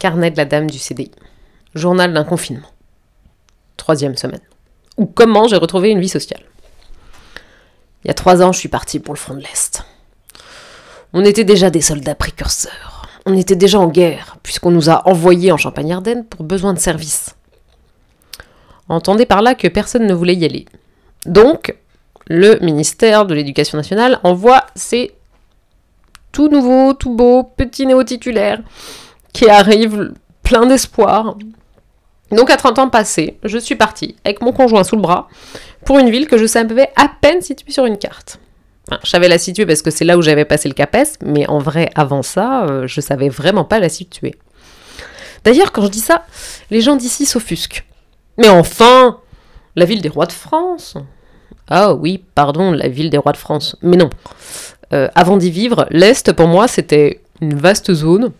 Carnet de la dame du CDI. Journal d'un confinement. Troisième semaine. Ou comment j'ai retrouvé une vie sociale. Il y a trois ans, je suis partie pour le front de l'Est. On était déjà des soldats précurseurs. On était déjà en guerre, puisqu'on nous a envoyés en Champagne-Ardenne pour besoin de service. Entendez par là que personne ne voulait y aller. Donc, le ministère de l'Éducation nationale envoie ses tout nouveaux, tout beaux, petits néo-titulaires qui arrivent plein d'espoir. Donc à 30 ans passés, je suis partie avec mon conjoint sous le bras pour une ville que je savais à peine située sur une carte. Je savais la situer parce que c'est là où j'avais passé le CAPES, mais en vrai, avant ça, euh, je savais vraiment pas la situer. D'ailleurs, quand je dis ça, les gens d'ici s'offusquent. Mais enfin La ville des rois de France Ah oui, pardon, la ville des rois de France. Mais non. Euh, avant d'y vivre, l'Est, pour moi, c'était une vaste zone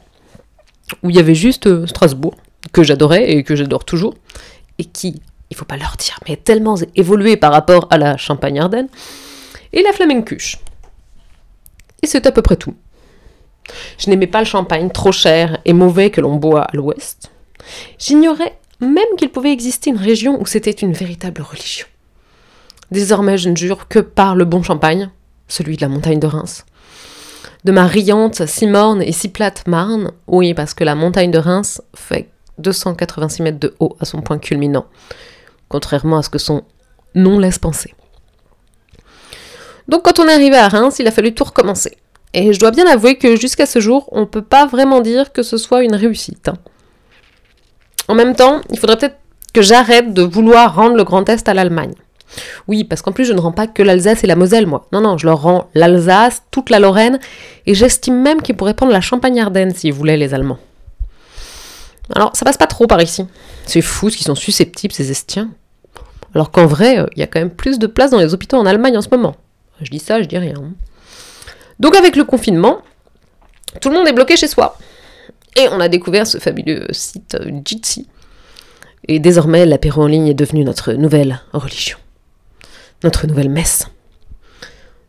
où il y avait juste euh, Strasbourg, que j'adorais et que j'adore toujours, et qui, il faut pas leur dire, mais tellement évolué par rapport à la Champagne-Ardenne, et la Flamencuche. Et c'est à peu près tout. Je n'aimais pas le champagne trop cher et mauvais que l'on boit à l'ouest. J'ignorais même qu'il pouvait exister une région où c'était une véritable religion. Désormais, je ne jure que par le bon champagne, celui de la montagne de Reims. De ma riante, si morne et si plate Marne, oui, parce que la montagne de Reims fait 286 mètres de haut à son point culminant, contrairement à ce que son nom laisse penser. Donc quand on est arrivé à Reims, il a fallu tout recommencer. Et je dois bien avouer que jusqu'à ce jour, on ne peut pas vraiment dire que ce soit une réussite. hein. En même temps, il faudrait peut-être que j'arrête de vouloir rendre le Grand Est à l'Allemagne. Oui, parce qu'en plus, je ne rends pas que l'Alsace et la Moselle, moi. Non, non, je leur rends l'Alsace, toute la Lorraine, et j'estime même qu'ils pourraient prendre la Champagne-Ardenne s'ils voulaient, les Allemands. Alors, ça passe pas trop par ici. C'est fou ce qu'ils sont susceptibles, ces Estiens. Alors qu'en vrai, euh, il y a quand même plus de place dans les hôpitaux en Allemagne en ce moment. Je dis ça, je dis rien. hein. Donc, avec le confinement, tout le monde est bloqué chez soi. Et on a découvert ce fabuleux site euh, Jitsi. Et désormais, l'apéro en ligne est devenu notre nouvelle religion. Notre nouvelle messe.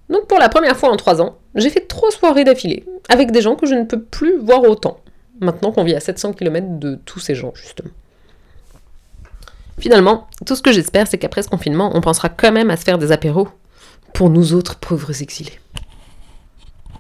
Donc pour la première fois en trois ans, j'ai fait trois soirées d'affilée, avec des gens que je ne peux plus voir autant, maintenant qu'on vit à 700 km de tous ces gens, justement. Finalement, tout ce que j'espère, c'est qu'après ce confinement, on pensera quand même à se faire des apéros pour nous autres pauvres exilés.